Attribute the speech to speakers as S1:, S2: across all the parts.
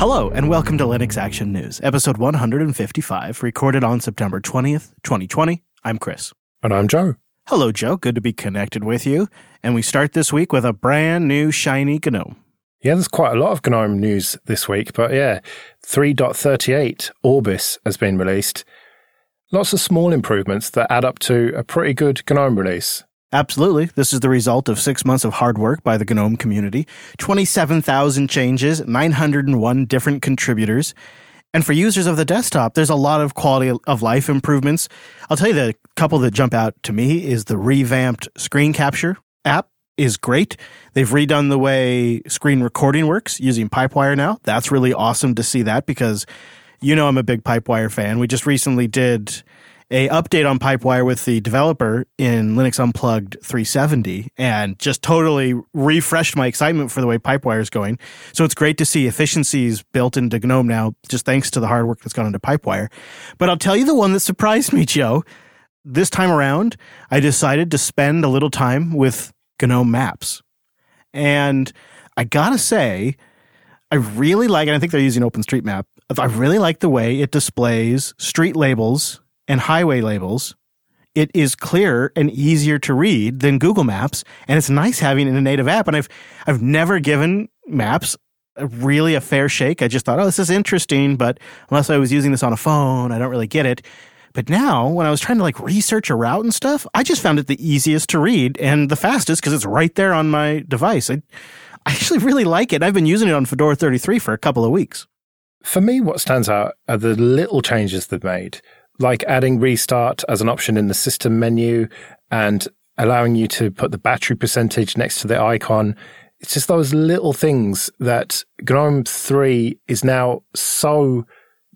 S1: Hello, and welcome to Linux Action News, episode 155, recorded on September 20th, 2020. I'm Chris.
S2: And I'm Joe.
S1: Hello, Joe. Good to be connected with you. And we start this week with a brand new shiny GNOME.
S2: Yeah, there's quite a lot of GNOME news this week, but yeah, 3.38 Orbis has been released. Lots of small improvements that add up to a pretty good GNOME release.
S1: Absolutely. This is the result of six months of hard work by the GNOME community, 27,000 changes, 901 different contributors. And for users of the desktop, there's a lot of quality of life improvements. I'll tell you the couple that jump out to me is the revamped screen capture app is great. They've redone the way screen recording works using Pipewire now. That's really awesome to see that because you know I'm a big Pipewire fan. We just recently did a update on Pipewire with the developer in Linux Unplugged 370 and just totally refreshed my excitement for the way Pipewire is going. So it's great to see efficiencies built into GNOME now, just thanks to the hard work that's gone into Pipewire. But I'll tell you the one that surprised me, Joe. This time around, I decided to spend a little time with GNOME Maps. And I gotta say, I really like, it, and I think they're using OpenStreetMap. I really like the way it displays street labels and highway labels, it is clearer and easier to read than Google Maps, and it's nice having it in a native app. And I've I've never given Maps really a fair shake. I just thought, oh, this is interesting, but unless I was using this on a phone, I don't really get it. But now, when I was trying to like research a route and stuff, I just found it the easiest to read and the fastest because it's right there on my device. I, I actually really like it. I've been using it on Fedora 33 for a couple of weeks.
S2: For me, what stands out are the little changes they've made like adding restart as an option in the system menu and allowing you to put the battery percentage next to the icon. It's just those little things that GNOME 3 is now so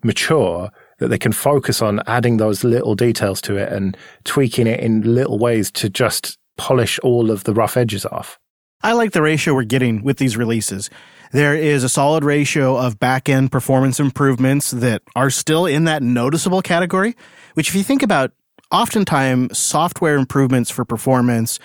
S2: mature that they can focus on adding those little details to it and tweaking it in little ways to just polish all of the rough edges off.
S1: I like the ratio we're getting with these releases. There is a solid ratio of back end performance improvements that are still in that noticeable category, which, if you think about, oftentimes software improvements for performance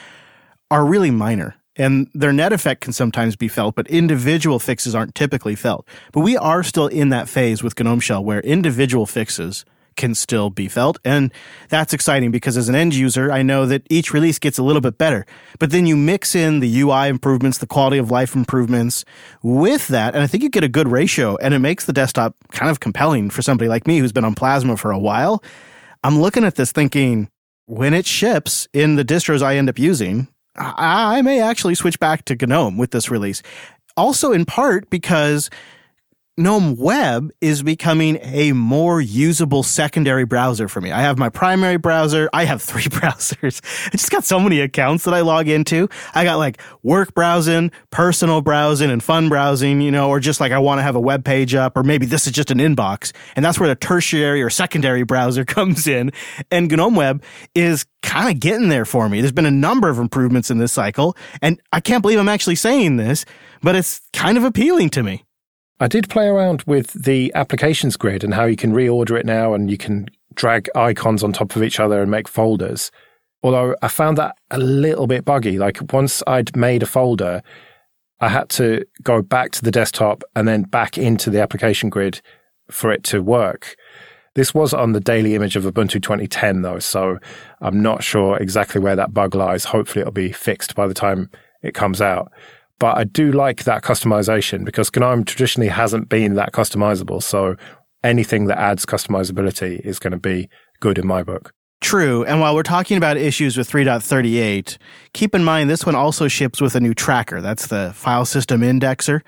S1: are really minor. And their net effect can sometimes be felt, but individual fixes aren't typically felt. But we are still in that phase with GNOME Shell where individual fixes can still be felt. And that's exciting because as an end user, I know that each release gets a little bit better. But then you mix in the UI improvements, the quality of life improvements with that. And I think you get a good ratio and it makes the desktop kind of compelling for somebody like me who's been on Plasma for a while. I'm looking at this thinking when it ships in the distros I end up using, I may actually switch back to GNOME with this release. Also, in part because GNOME Web is becoming a more usable secondary browser for me. I have my primary browser. I have three browsers. I just got so many accounts that I log into. I got like work browsing, personal browsing, and fun browsing, you know, or just like I want to have a web page up, or maybe this is just an inbox. And that's where the tertiary or secondary browser comes in. And GNOME Web is kind of getting there for me. There's been a number of improvements in this cycle. And I can't believe I'm actually saying this, but it's kind of appealing to me.
S2: I did play around with the applications grid and how you can reorder it now and you can drag icons on top of each other and make folders. Although I found that a little bit buggy. Like once I'd made a folder, I had to go back to the desktop and then back into the application grid for it to work. This was on the daily image of Ubuntu 2010 though, so I'm not sure exactly where that bug lies. Hopefully it'll be fixed by the time it comes out. But I do like that customization because GNOME traditionally hasn't been that customizable. So anything that adds customizability is going to be good in my book.
S1: True. And while we're talking about issues with 3.38, keep in mind this one also ships with a new tracker. That's the file system indexer.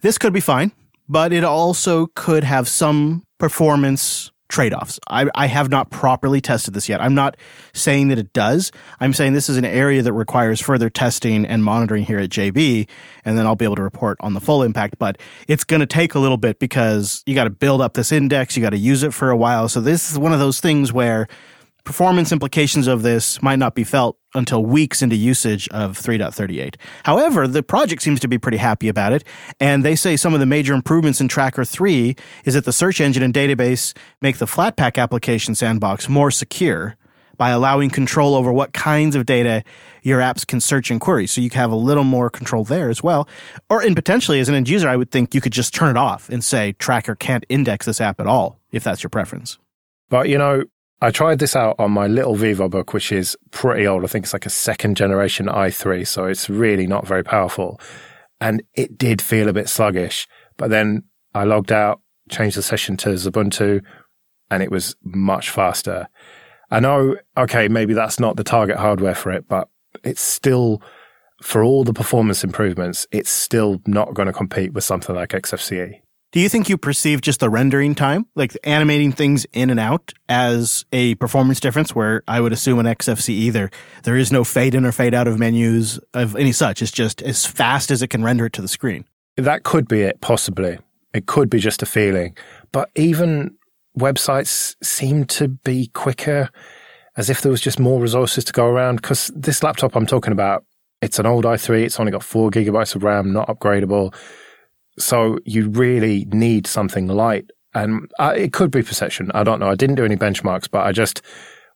S1: This could be fine, but it also could have some performance trade offs. I, I have not properly tested this yet. I'm not saying that it does. I'm saying this is an area that requires further testing and monitoring here at JB, and then I'll be able to report on the full impact. But it's going to take a little bit because you got to build up this index, you got to use it for a while. So this is one of those things where performance implications of this might not be felt until weeks into usage of 3.38. However, the project seems to be pretty happy about it, and they say some of the major improvements in Tracker 3 is that the search engine and database make the Flatpak application sandbox more secure. by allowing control over what kinds of data your apps can search and query. So you have a little more control there as well. Or in potentially as an end user, I would think you could just turn it off and say tracker can't index this app at all if that's your preference.
S2: But you know, I tried this out on my little VivoBook, which is pretty old. I think it's like a second generation i3, so it's really not very powerful. And it did feel a bit sluggish. But then I logged out, changed the session to Xubuntu, and it was much faster. I know, okay, maybe that's not the target hardware for it, but it's still, for all the performance improvements, it's still not going to compete with something like XFCE.
S1: Do you think you perceive just the rendering time, like animating things in and out, as a performance difference? Where I would assume an XFCE either there is no fade in or fade out of menus of any such. It's just as fast as it can render it to the screen.
S2: That could be it, possibly. It could be just a feeling. But even websites seem to be quicker, as if there was just more resources to go around. Because this laptop I'm talking about, it's an old i3. It's only got four gigabytes of RAM, not upgradable so you really need something light. And uh, it could be perception. I don't know. I didn't do any benchmarks, but I just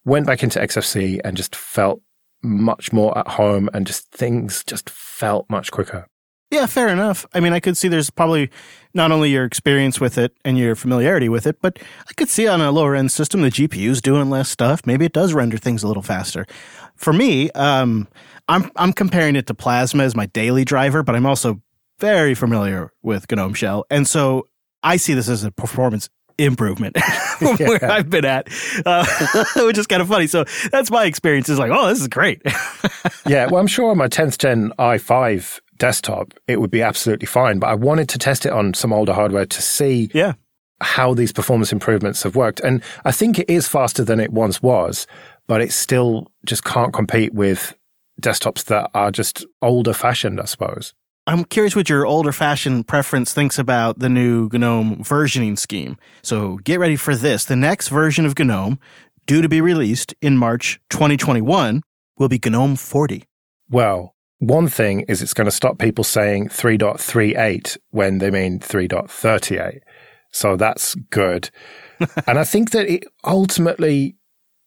S2: went back into XFCE and just felt much more at home and just things just felt much quicker.
S1: Yeah, fair enough. I mean, I could see there's probably not only your experience with it and your familiarity with it, but I could see on a lower end system the GPU's doing less stuff. Maybe it does render things a little faster. For me, um, I'm I'm comparing it to Plasma as my daily driver, but I'm also very familiar with GNOME Shell. And so I see this as a performance improvement from yeah. where I've been at, uh, which is kind of funny. So that's my experience is like, oh, this is great.
S2: yeah. Well, I'm sure on my 10th gen i5 desktop, it would be absolutely fine. But I wanted to test it on some older hardware to see
S1: yeah.
S2: how these performance improvements have worked. And I think it is faster than it once was, but it still just can't compete with desktops that are just older fashioned, I suppose.
S1: I'm curious what your older fashioned preference thinks about the new GNOME versioning scheme. So get ready for this. The next version of GNOME, due to be released in March 2021, will be GNOME 40.
S2: Well, one thing is it's going to stop people saying 3.38 when they mean 3.38. So that's good. and I think that it ultimately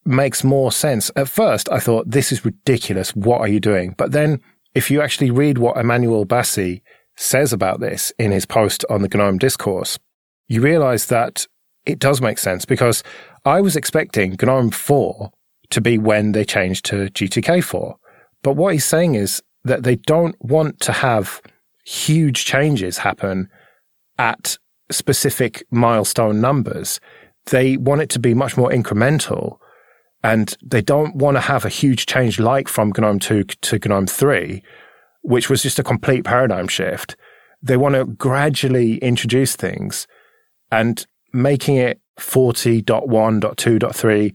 S2: makes more sense. At first, I thought, this is ridiculous. What are you doing? But then if you actually read what Emmanuel Bassi says about this in his post on the GNOME discourse, you realize that it does make sense because I was expecting GNOME 4 to be when they changed to GTK 4. But what he's saying is that they don't want to have huge changes happen at specific milestone numbers. They want it to be much more incremental and they don't want to have a huge change like from GNOME 2 to GNOME 3, which was just a complete paradigm shift. They want to gradually introduce things and making it 40.1.2.3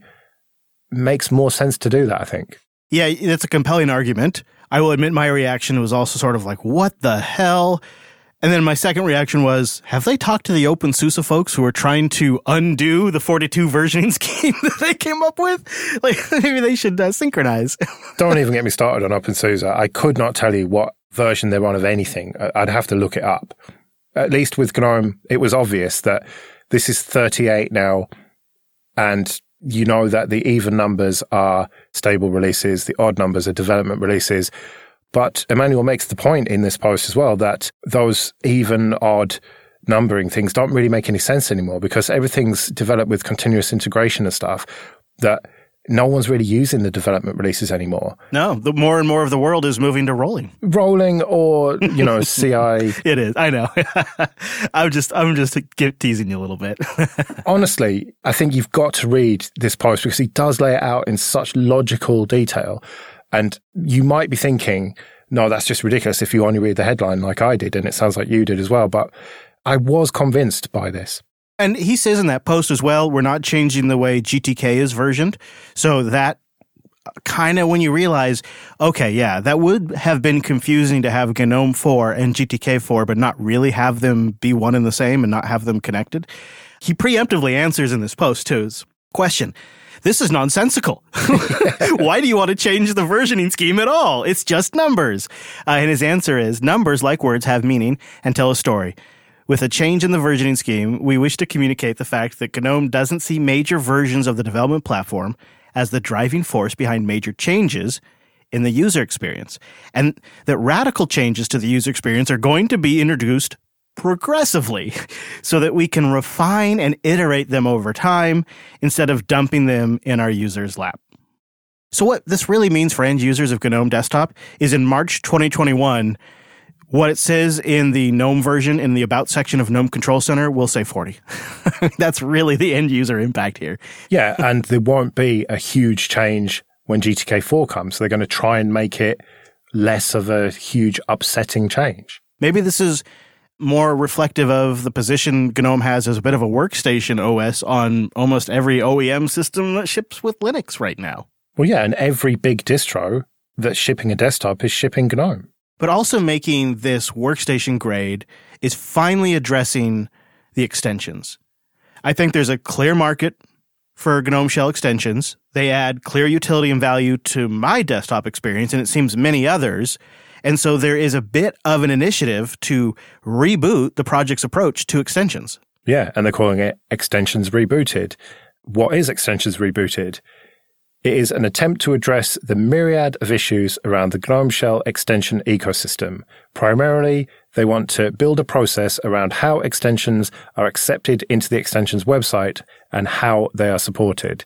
S2: makes more sense to do that, I think.
S1: Yeah, that's a compelling argument. I will admit my reaction was also sort of like, what the hell? And then my second reaction was, have they talked to the OpenSUSE folks who are trying to undo the 42 versioning scheme that they came up with? Like, maybe they should uh, synchronize.
S2: Don't even get me started on OpenSUSE. I could not tell you what version they're on of anything. I'd have to look it up. At least with GNOME, it was obvious that this is 38 now, and you know that the even numbers are stable releases, the odd numbers are development releases. But Emmanuel makes the point in this post as well that those even, odd numbering things don't really make any sense anymore because everything's developed with continuous integration and stuff that no one's really using the development releases anymore.
S1: No, the more and more of the world is moving to rolling.
S2: Rolling or, you know, CI.
S1: it is. I know. I'm just I'm just teasing you a little bit.
S2: Honestly, I think you've got to read this post because he does lay it out in such logical detail and you might be thinking, no, that's just ridiculous if you only read the headline like I did. And it sounds like you did as well. But I was convinced by this.
S1: And he says in that post as well, we're not changing the way GTK is versioned. So that uh, kind of when you realize, okay, yeah, that would have been confusing to have GNOME 4 and GTK 4, but not really have them be one and the same and not have them connected. He preemptively answers in this post too. Question this is nonsensical. Why do you want to change the versioning scheme at all? It's just numbers. Uh, and his answer is numbers, like words, have meaning and tell a story. With a change in the versioning scheme, we wish to communicate the fact that GNOME doesn't see major versions of the development platform as the driving force behind major changes in the user experience, and that radical changes to the user experience are going to be introduced progressively so that we can refine and iterate them over time instead of dumping them in our user's lap. So, what this really means for end users of GNOME Desktop is in March 2021, what it says in the GNOME version in the About section of GNOME Control Center will say 40. That's really the end user impact here.
S2: Yeah, and there won't be a huge change when GTK4 comes. They're going to try and make it less of a huge upsetting change.
S1: Maybe this is more reflective of the position GNOME has as a bit of a workstation OS on almost every OEM system that ships with Linux right now.
S2: Well, yeah, and every big distro that's shipping a desktop is shipping GNOME.
S1: But also making this workstation grade is finally addressing the extensions. I think there's a clear market for GNOME Shell extensions. They add clear utility and value to my desktop experience, and it seems many others. And so there is a bit of an initiative to reboot the project's approach to extensions.
S2: Yeah, and they're calling it Extensions Rebooted. What is Extensions Rebooted? It is an attempt to address the myriad of issues around the GNOME Shell extension ecosystem. Primarily, they want to build a process around how extensions are accepted into the extensions website and how they are supported.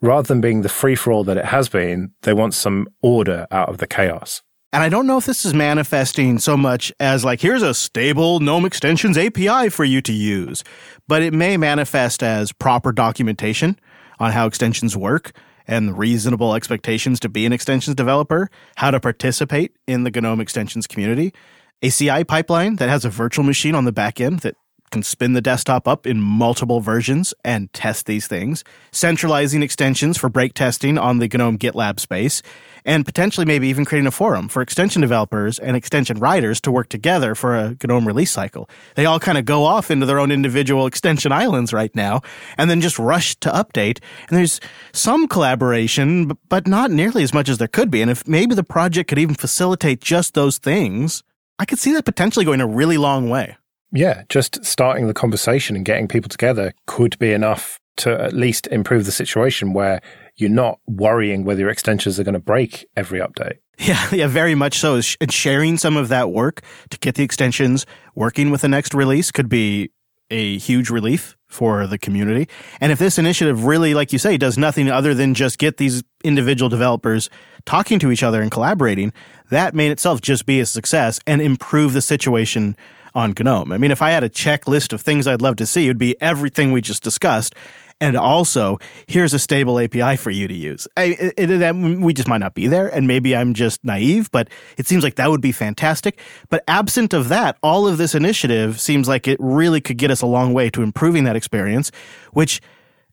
S2: Rather than being the free for all that it has been, they want some order out of the chaos.
S1: And I don't know if this is manifesting so much as like, here's a stable GNOME extensions API for you to use, but it may manifest as proper documentation on how extensions work and reasonable expectations to be an extensions developer, how to participate in the GNOME extensions community, a CI pipeline that has a virtual machine on the back end that can spin the desktop up in multiple versions and test these things, centralizing extensions for break testing on the GNOME GitLab space, and potentially maybe even creating a forum for extension developers and extension writers to work together for a GNOME release cycle. They all kind of go off into their own individual extension islands right now and then just rush to update. And there's some collaboration, but not nearly as much as there could be. And if maybe the project could even facilitate just those things, I could see that potentially going a really long way
S2: yeah, just starting the conversation and getting people together could be enough to at least improve the situation where you're not worrying whether your extensions are going to break every update.
S1: Yeah, yeah, very much so. And sharing some of that work to get the extensions working with the next release could be a huge relief for the community. And if this initiative really, like you say, does nothing other than just get these individual developers talking to each other and collaborating, that may in itself just be a success and improve the situation on GNOME. I mean, if I had a checklist of things I'd love to see, it would be everything we just discussed. And also, here's a stable API for you to use. I, it, it, we just might not be there, and maybe I'm just naive, but it seems like that would be fantastic. But absent of that, all of this initiative seems like it really could get us a long way to improving that experience, which,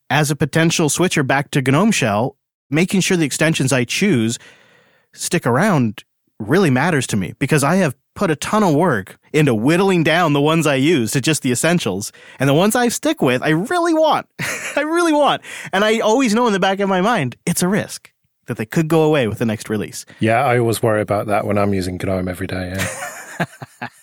S1: as a potential switcher back to GNOME Shell, making sure the extensions I choose stick around really matters to me because I have put a ton of work into whittling down the ones I use to just the essentials. And the ones I stick with, I really want. I really want. And I always know in the back of my mind, it's a risk that they could go away with the next release.
S2: Yeah, I always worry about that when I'm using GNOME every day. Yeah.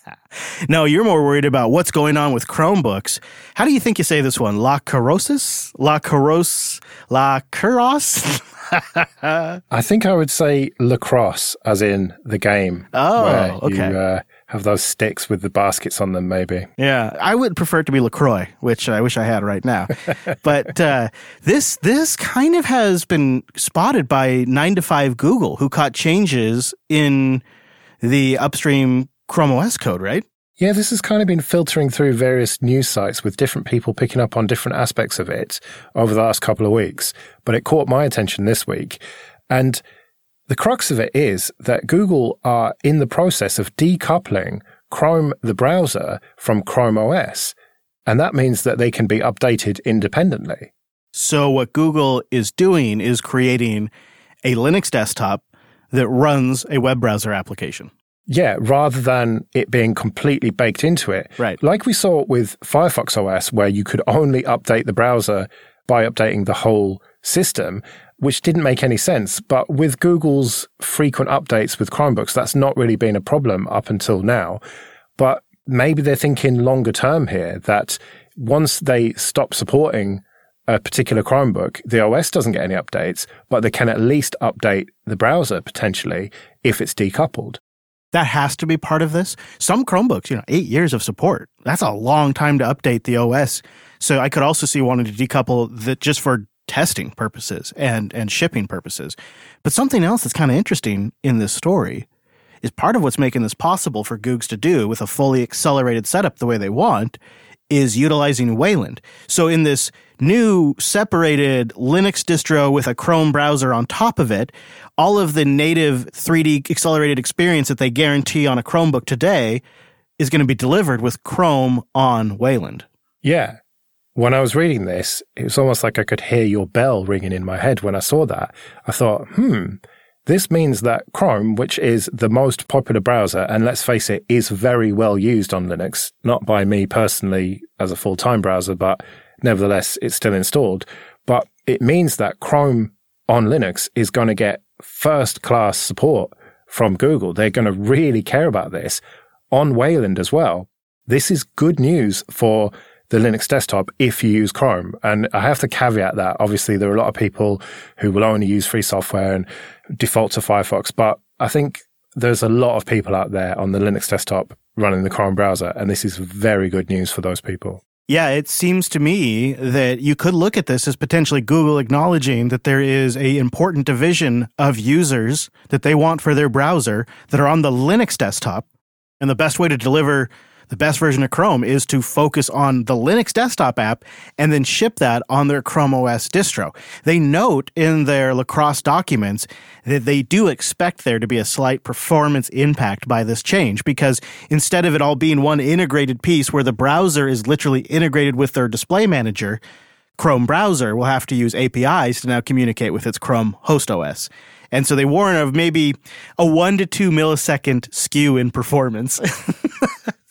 S1: no, you're more worried about what's going on with Chromebooks. How do you think you say this one? La Carosis? La Caros? La Curos?
S2: I think I would say lacrosse, as in the game.
S1: Oh, okay.
S2: You, uh, have those sticks with the baskets on them, maybe.
S1: Yeah, I would prefer it to be Lacroix, which I wish I had right now. but uh, this this kind of has been spotted by nine to five Google, who caught changes in the upstream Chrome OS code, right?
S2: Yeah, this has kind of been filtering through various news sites with different people picking up on different aspects of it over the last couple of weeks. But it caught my attention this week. And the crux of it is that Google are in the process of decoupling Chrome, the browser, from Chrome OS. And that means that they can be updated independently.
S1: So, what Google is doing is creating a Linux desktop that runs a web browser application.
S2: Yeah, rather than it being completely baked into it.
S1: Right.
S2: Like we saw with Firefox OS, where you could only update the browser by updating the whole system, which didn't make any sense. But with Google's frequent updates with Chromebooks, that's not really been a problem up until now. But maybe they're thinking longer term here that once they stop supporting a particular Chromebook, the OS doesn't get any updates, but they can at least update the browser potentially if it's decoupled.
S1: That has to be part of this. Some Chromebooks, you know, eight years of support. That's a long time to update the OS. So I could also see wanting to decouple that just for testing purposes and, and shipping purposes. But something else that's kind of interesting in this story is part of what's making this possible for Googs to do with a fully accelerated setup the way they want is utilizing Wayland. So in this new separated Linux distro with a Chrome browser on top of it, all of the native 3D accelerated experience that they guarantee on a Chromebook today is going to be delivered with Chrome on Wayland.
S2: Yeah. When I was reading this, it was almost like I could hear your bell ringing in my head when I saw that. I thought, hmm, this means that Chrome, which is the most popular browser, and let's face it, is very well used on Linux, not by me personally as a full time browser, but nevertheless, it's still installed. But it means that Chrome on Linux is going to get first class support from Google. They're going to really care about this on Wayland as well. This is good news for the Linux desktop if you use Chrome. And I have to caveat that. Obviously, there are a lot of people who will only use free software and default to Firefox, but I think there's a lot of people out there on the Linux desktop running the Chrome browser, and this is very good news for those people.
S1: Yeah, it seems to me that you could look at this as potentially Google acknowledging that there is a important division of users that they want for their browser that are on the Linux desktop. And the best way to deliver the best version of Chrome is to focus on the Linux desktop app and then ship that on their Chrome OS distro. They note in their Lacros documents that they do expect there to be a slight performance impact by this change because instead of it all being one integrated piece where the browser is literally integrated with their display manager, Chrome browser will have to use APIs to now communicate with its Chrome host OS. And so they warn of maybe a one to two millisecond skew in performance.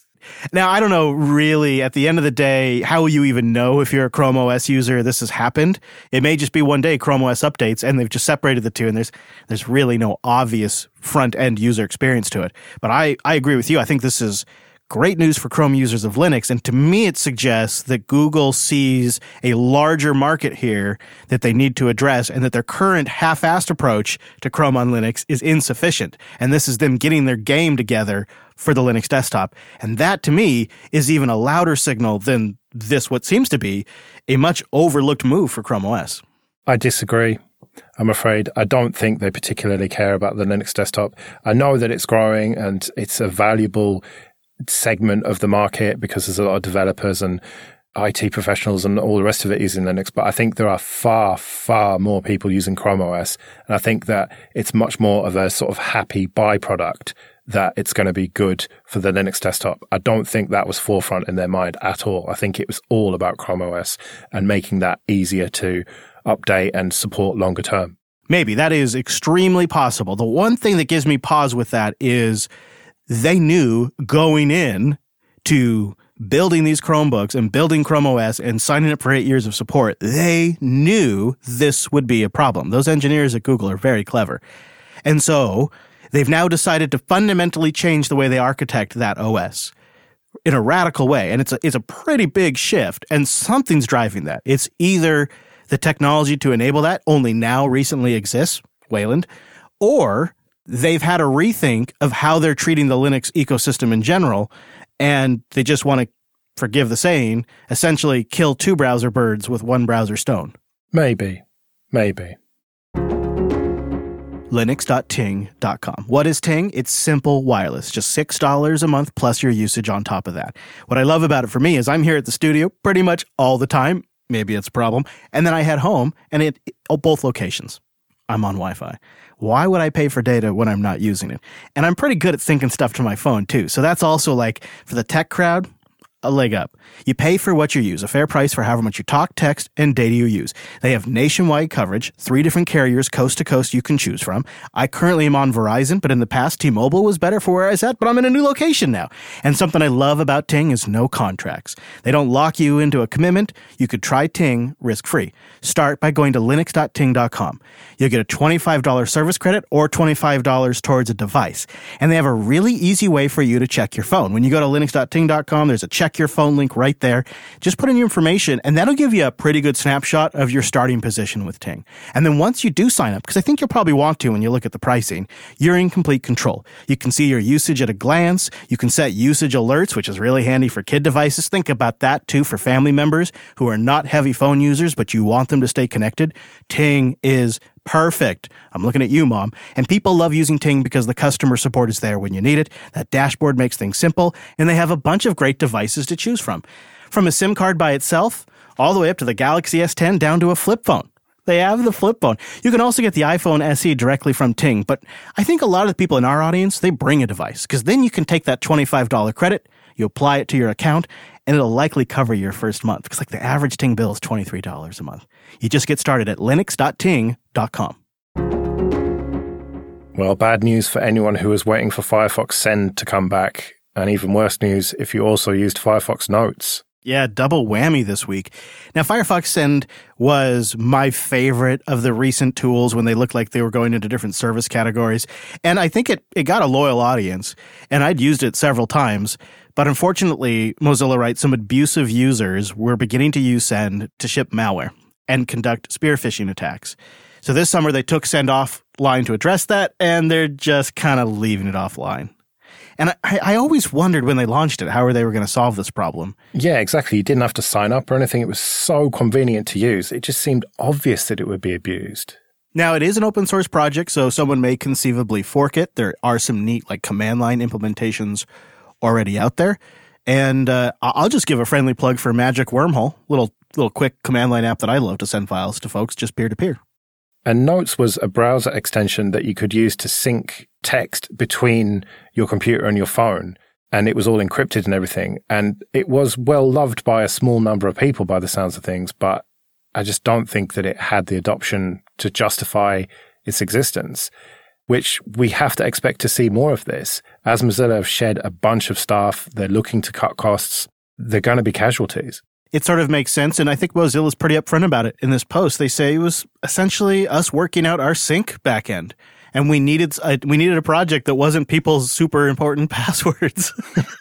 S1: Now, I don't know really at the end of the day, how will you even know if you're a Chrome OS user this has happened? It may just be one day Chrome OS updates and they've just separated the two and there's there's really no obvious front end user experience to it. But I, I agree with you. I think this is great news for Chrome users of Linux. And to me, it suggests that Google sees a larger market here that they need to address and that their current half assed approach to Chrome on Linux is insufficient. And this is them getting their game together for the Linux desktop. And that to me is even a louder signal than this, what seems to be a much overlooked move for Chrome OS.
S2: I disagree. I'm afraid I don't think they particularly care about the Linux desktop. I know that it's growing and it's a valuable segment of the market because there's a lot of developers and IT professionals and all the rest of it using Linux, but I think there are far, far more people using Chrome OS. And I think that it's much more of a sort of happy byproduct that it's going to be good for the Linux desktop. I don't think that was forefront in their mind at all. I think it was all about Chrome OS and making that easier to update and support longer term.
S1: Maybe that is extremely possible. The one thing that gives me pause with that is they knew going in to building these Chromebooks and building Chrome OS and signing up for eight years of support, they knew this would be a problem. Those engineers at Google are very clever. And so they've now decided to fundamentally change the way they architect that OS in a radical way. And it's a, it's a pretty big shift, and something's driving that. It's either the technology to enable that only now recently exists, Wayland, or they've had a rethink of how they're treating the Linux ecosystem in general, and they just want to, forgive the saying, essentially kill two browser birds with one browser stone.
S2: Maybe. Maybe
S1: linux.ting.com. What is Ting? It's simple wireless, just $6 a month plus your usage on top of that. What I love about it for me is I'm here at the studio pretty much all the time. Maybe it's a problem. And then I head home and it, it oh, both locations. I'm on Wi Fi. Why would I pay for data when I'm not using it? And I'm pretty good at syncing stuff to my phone too. So that's also like for the tech crowd, a leg up. You pay for what you use, a fair price for however much you talk, text, and data you use. They have nationwide coverage, three different carriers coast to coast you can choose from. I currently am on Verizon, but in the past, T Mobile was better for where I was at, but I'm in a new location now. And something I love about Ting is no contracts. They don't lock you into a commitment. You could try Ting risk free. Start by going to linux.ting.com. You'll get a $25 service credit or $25 towards a device. And they have a really easy way for you to check your phone. When you go to linux.ting.com, there's a check your phone link right there. Just put in your information, and that'll give you a pretty good snapshot of your starting position with Ting. And then once you do sign up, because I think you'll probably want to when you look at the pricing, you're in complete control. You can see your usage at a glance. You can set usage alerts, which is really handy for kid devices. Think about that too for family members who are not heavy phone users, but you want them to stay connected. Ting is Perfect. I'm looking at you, mom. And people love using Ting because the customer support is there when you need it. That dashboard makes things simple, and they have a bunch of great devices to choose from. From a SIM card by itself, all the way up to the Galaxy S10 down to a flip phone. They have the flip phone. You can also get the iPhone SE directly from Ting, but I think a lot of the people in our audience, they bring a device because then you can take that $25 credit, you apply it to your account, and it'll likely cover your first month because like the average Ting bill is $23 a month. You just get started at linux.ting.com.
S2: Well, bad news for anyone who was waiting for Firefox Send to come back, and even worse news if you also used Firefox Notes.
S1: Yeah, double whammy this week. Now, Firefox Send was my favorite of the recent tools when they looked like they were going into different service categories. And I think it, it got a loyal audience. And I'd used it several times. But unfortunately, Mozilla writes some abusive users were beginning to use Send to ship malware and conduct spear phishing attacks. So this summer they took send offline to address that, and they're just kind of leaving it offline. And I, I always wondered when they launched it how they were going to solve this problem.
S2: Yeah, exactly. You didn't have to sign up or anything. It was so convenient to use. It just seemed obvious that it would be abused.
S1: Now, it is an open source project, so someone may conceivably fork it. There are some neat, like, command line implementations already out there. And uh, I'll just give a friendly plug for Magic Wormhole, little little quick command line app that I love to send files to folks just peer to peer.
S2: And Notes was a browser extension that you could use to sync text between your computer and your phone. And it was all encrypted and everything. And it was well loved by a small number of people by the sounds of things, but I just don't think that it had the adoption to justify its existence, which we have to expect to see more of this. As Mozilla have shed a bunch of staff, they're looking to cut costs, they're going to be casualties
S1: it sort of makes sense. And I think Mozilla's pretty upfront about it in this post. They say it was essentially us working out our sync backend. And we needed a, we needed a project that wasn't people's super important passwords.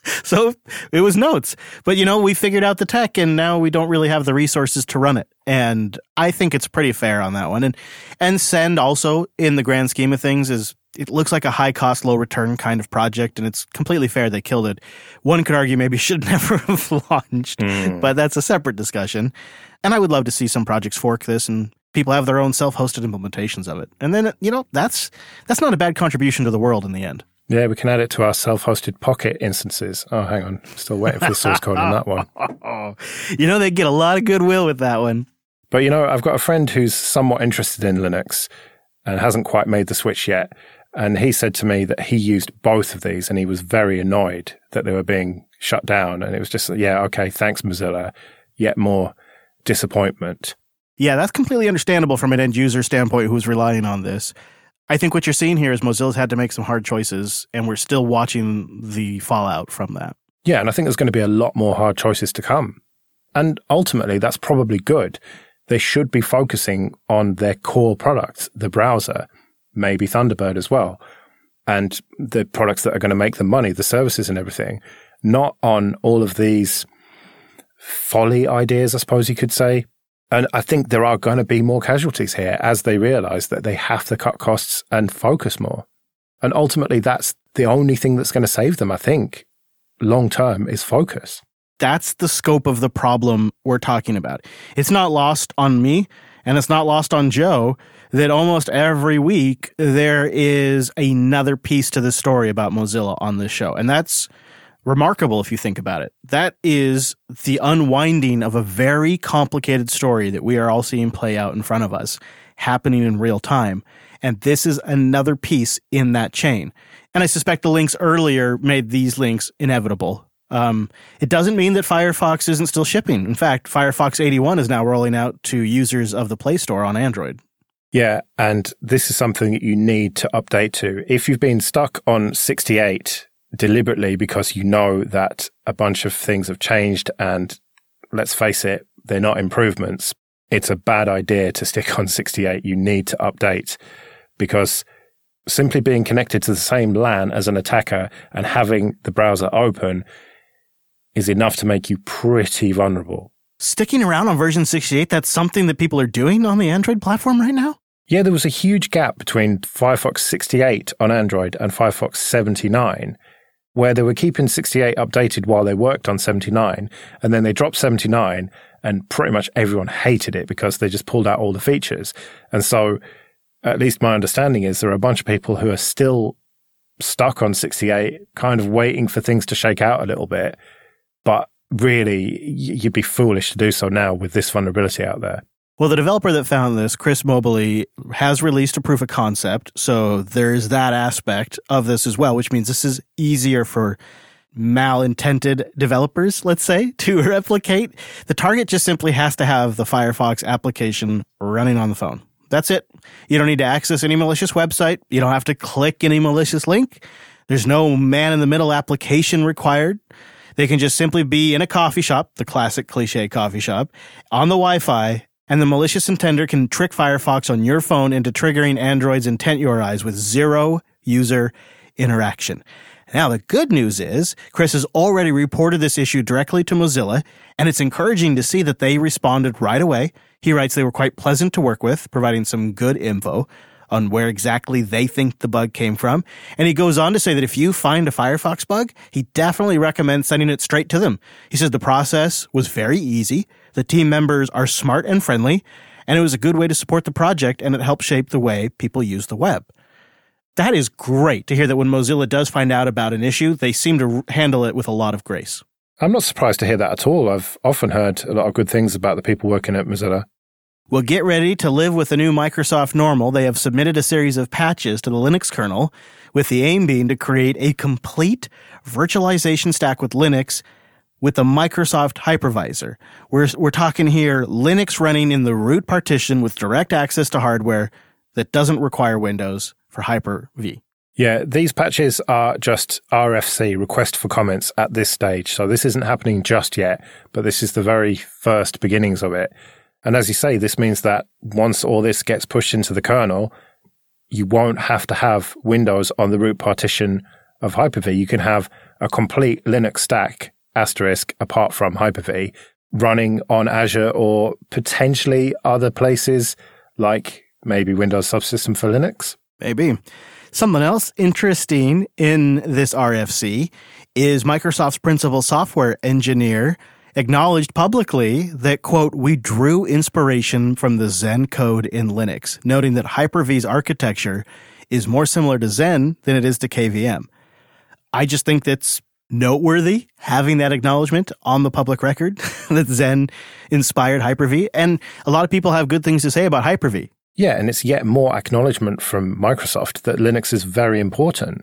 S1: so it was notes. But you know, we figured out the tech and now we don't really have the resources to run it. And I think it's pretty fair on that one. And and send also in the grand scheme of things is it looks like a high cost, low return kind of project, and it's completely fair they killed it. One could argue maybe should never have launched, mm. but that's a separate discussion. And I would love to see some projects fork this and people have their own self-hosted implementations of it. And then you know that's that's not a bad contribution to the world in the end.
S2: Yeah, we can add it to our self-hosted Pocket instances. Oh, hang on, still waiting for the source code on that one.
S1: you know they get a lot of goodwill with that one.
S2: But you know, I've got a friend who's somewhat interested in Linux and hasn't quite made the switch yet. And he said to me that he used both of these and he was very annoyed that they were being shut down. And it was just, yeah, okay, thanks, Mozilla. Yet more disappointment.
S1: Yeah, that's completely understandable from an end user standpoint who's relying on this. I think what you're seeing here is Mozilla's had to make some hard choices, and we're still watching the fallout from that.
S2: Yeah, and I think there's going to be a lot more hard choices to come. And ultimately, that's probably good. They should be focusing on their core product, the browser, maybe Thunderbird as well, and the products that are going to make them money, the services and everything, not on all of these folly ideas, I suppose you could say. And I think there are going to be more casualties here as they realize that they have to cut costs and focus more. And ultimately, that's the only thing that's going to save them, I think, long term, is focus.
S1: That's the scope of the problem we're talking about. It's not lost on me and it's not lost on Joe that almost every week there is another piece to the story about Mozilla on this show. And that's remarkable if you think about it. That is the unwinding of a very complicated story that we are all seeing play out in front of us, happening in real time. And this is another piece in that chain. And I suspect the links earlier made these links inevitable. Um, it doesn't mean that Firefox isn't still shipping. In fact, Firefox 81 is now rolling out to users of the Play Store on Android.
S2: Yeah, and this is something that you need to update to. If you've been stuck on 68 deliberately because you know that a bunch of things have changed and let's face it, they're not improvements, it's a bad idea to stick on 68. You need to update because simply being connected to the same LAN as an attacker and having the browser open is enough to make you pretty vulnerable.
S1: Sticking around on version 68, that's something that people are doing on the Android platform right now?
S2: Yeah, there was a huge gap between Firefox 68 on Android and Firefox 79, where they were keeping 68 updated while they worked on 79, and then they dropped 79, and pretty much everyone hated it because they just pulled out all the features. And so, at least my understanding is there are a bunch of people who are still stuck on 68, kind of waiting for things to shake out a little bit. But really, you'd be foolish to do so now with this vulnerability out there.
S1: Well, the developer that found this, Chris Moberly, has released a proof of concept. So there's that aspect of this as well, which means this is easier for malintended developers, let's say, to replicate. The target just simply has to have the Firefox application running on the phone. That's it. You don't need to access any malicious website. You don't have to click any malicious link. There's no man in the middle application required. They can just simply be in a coffee shop, the classic cliche coffee shop, on the Wi Fi, and the malicious intender can trick Firefox on your phone into triggering Android's intent URIs with zero user interaction. Now, the good news is Chris has already reported this issue directly to Mozilla, and it's encouraging to see that they responded right away. He writes they were quite pleasant to work with, providing some good info on where exactly they think the bug came from. And he goes on to say that if you find a Firefox bug, he definitely recommends sending it straight to them. He says the process was very easy. The team members are smart and friendly, and it was a good way to support the project and it helped shape the way people use the web. That is great to hear that when Mozilla does find out about an issue, they seem to handle it with a lot of grace.
S2: I'm not surprised to hear that at all. I've often heard a lot of good things about the people working at Mozilla.
S1: Well, get ready to live with the new Microsoft normal. They have submitted a series of patches to the Linux kernel with the aim being to create a complete virtualization stack with Linux with the Microsoft hypervisor. We're, we're talking here Linux running in the root partition with direct access to hardware that doesn't require Windows for Hyper V.
S2: Yeah, these patches are just RFC, request for comments at this stage. So this isn't happening just yet, but this is the very first beginnings of it. And as you say, this means that once all this gets pushed into the kernel, you won't have to have Windows on the root partition of Hyper-V. You can have a complete Linux stack asterisk apart from Hyper-V running on Azure or potentially other places like maybe Windows Subsystem for Linux.
S1: Maybe. Something else interesting in this RFC is Microsoft's principal software engineer acknowledged publicly that, quote, we drew inspiration from the Xen code in Linux, noting that Hyper-V's architecture is more similar to Xen than it is to KVM. I just think that's noteworthy having that acknowledgement on the public record that Xen inspired Hyper-V. And a lot of people have good things to say about Hyper-V.
S2: Yeah, and it's yet more acknowledgement from Microsoft that Linux is very important.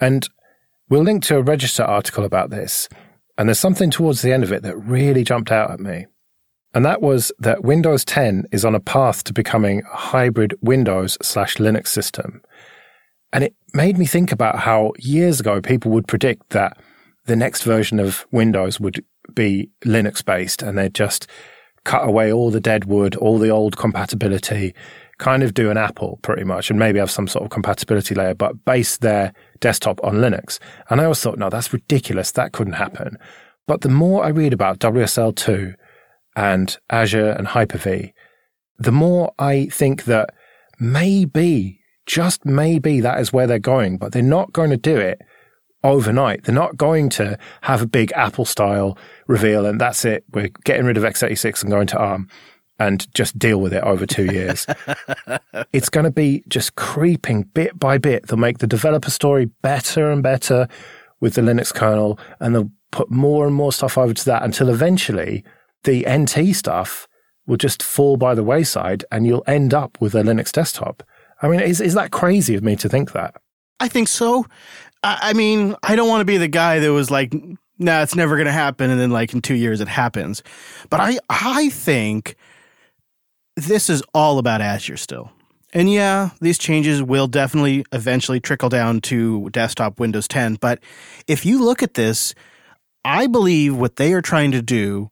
S2: And we'll link to a register article about this. And there's something towards the end of it that really jumped out at me. And that was that Windows 10 is on a path to becoming a hybrid Windows slash Linux system. And it made me think about how years ago people would predict that the next version of Windows would be Linux based and they'd just cut away all the dead wood, all the old compatibility, kind of do an Apple pretty much, and maybe have some sort of compatibility layer, but base their desktop on Linux. And I always thought, no, that's ridiculous. That couldn't happen. But the more I read about WSL2 and Azure and Hyper-V, the more I think that maybe, just maybe that is where they're going, but they're not going to do it overnight. They're not going to have a big Apple style reveal and that's it. We're getting rid of x86 and going to ARM and just deal with it over two years. it's going to be just creeping bit by bit. They'll make the developer story better and better with the Linux kernel, and they'll put more and more stuff over to that until eventually the NT stuff will just fall by the wayside and you'll end up with a Linux desktop. I mean, is, is that crazy of me to think that?
S1: I think so. I, mean, I don't want to be the guy that was like, nah, it's never going to happen. And then like in two years it happens. But I, I think this is all about Azure still. And yeah, these changes will definitely eventually trickle down to desktop Windows 10. But if you look at this, I believe what they are trying to do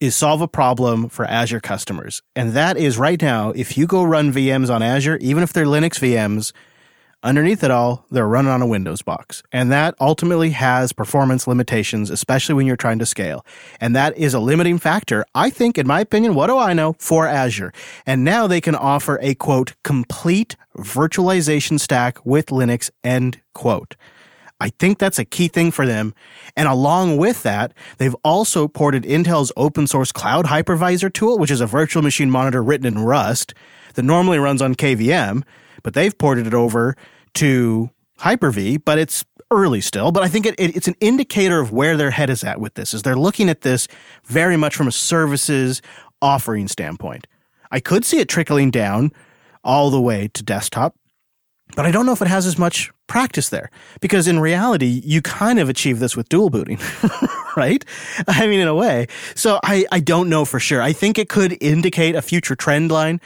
S1: is solve a problem for Azure customers. And that is right now, if you go run VMs on Azure, even if they're Linux VMs, Underneath it all, they're running on a Windows box. And that ultimately has performance limitations, especially when you're trying to scale. And that is a limiting factor, I think, in my opinion, what do I know, for Azure. And now they can offer a quote, complete virtualization stack with Linux, end quote. I think that's a key thing for them. And along with that, they've also ported Intel's open source cloud hypervisor tool, which is a virtual machine monitor written in Rust that normally runs on KVM but they've ported it over to Hyper-V, but it's early still. But I think it, it, it's an indicator of where their head is at with this, is they're looking at this very much from a services offering standpoint. I could see it trickling down all the way to desktop, but I don't know if it has as much practice there because in reality, you kind of achieve this with dual booting, right? I mean, in a way. So I, I don't know for sure. I think it could indicate a future trend line,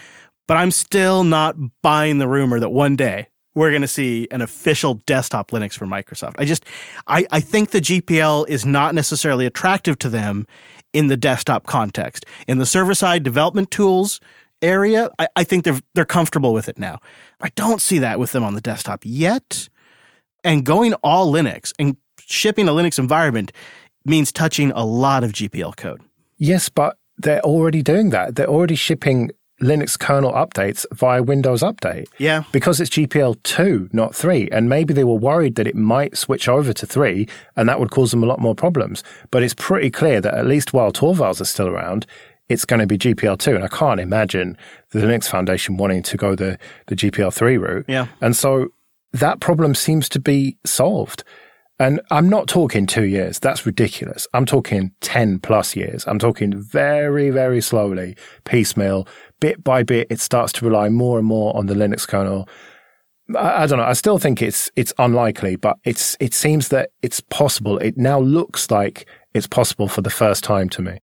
S1: but I'm still not buying the rumor that one day we're going to see an official desktop Linux from Microsoft. I just, I, I think the GPL is not necessarily attractive to them in the desktop context. In the server side development tools area, I, I think they're, they're comfortable with it now. I don't see that with them on the desktop yet. And going all Linux and shipping a Linux environment means touching a lot of GPL code.
S2: Yes, but they're already doing that. They're already shipping Linux kernel updates via Windows Update.
S1: Yeah.
S2: Because it's GPL 2, not 3. And maybe they were worried that it might switch over to 3 and that would cause them a lot more problems. But it's pretty clear that at least while Torvalds are still around, it's going to be GPL 2. And I can't imagine the Linux Foundation wanting to go the, the GPL 3 route.
S1: Yeah.
S2: And so that problem seems to be solved. And I'm not talking two years. That's ridiculous. I'm talking 10 plus years. I'm talking very, very slowly, piecemeal, bit by bit, it starts to rely more and more on the Linux kernel. I, I don't know. I still think it's it's unlikely, but it's it seems that it's possible. It now looks like it's possible for the first time to me.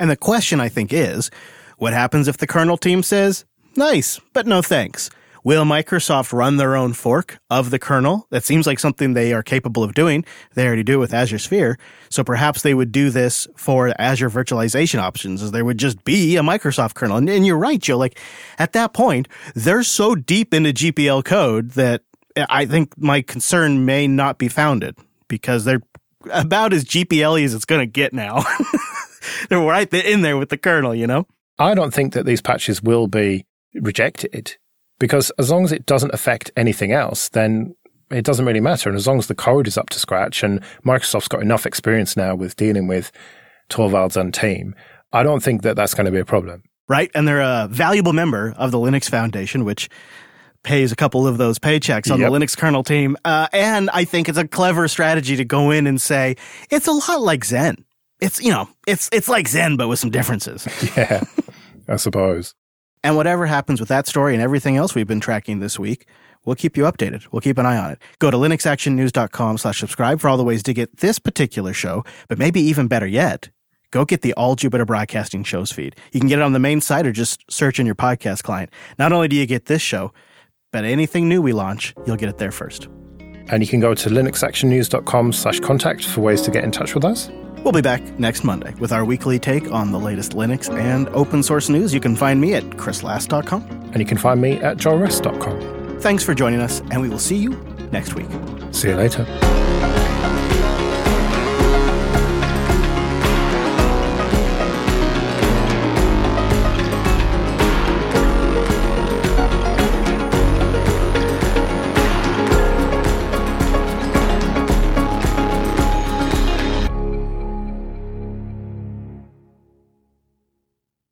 S1: And the question I think is, what happens if the kernel team says, "Nice, but no thanks"? Will Microsoft run their own fork of the kernel? That seems like something they are capable of doing. They already do with Azure Sphere. So perhaps they would do this for Azure virtualization options, as there would just be a Microsoft kernel. And, and you're right, Joe. Like at that point, they're so deep into GPL code that I think my concern may not be founded because they're about as GPL as it's going to get now. they're right in there with the kernel, you know?
S2: I don't think that these patches will be rejected because as long as it doesn't affect anything else, then it doesn't really matter. And as long as the code is up to scratch and Microsoft's got enough experience now with dealing with Torvalds and team, I don't think that that's going to be a problem.
S1: Right. And they're a valuable member of the Linux Foundation, which pays a couple of those paychecks on yep. the Linux kernel team. Uh, and I think it's a clever strategy to go in and say, it's a lot like Xen. It's, you know, it's, it's like Xen, but with some differences.
S2: yeah, I suppose.
S1: And whatever happens with that story and everything else we've been tracking this week, we'll keep you updated. We'll keep an eye on it. Go to linuxactionnews.com slash subscribe for all the ways to get this particular show, but maybe even better yet, go get the All Jupiter Broadcasting shows feed. You can get it on the main site or just search in your podcast client. Not only do you get this show, but anything new we launch, you'll get it there first.
S2: And you can go to linuxactionnews.com slash contact for ways to get in touch with us.
S1: We'll be back next Monday with our weekly take on the latest Linux and open source news. You can find me at chrislas.com.
S2: And you can find me at joelrest.com.
S1: Thanks for joining us, and we will see you next week.
S2: See you later.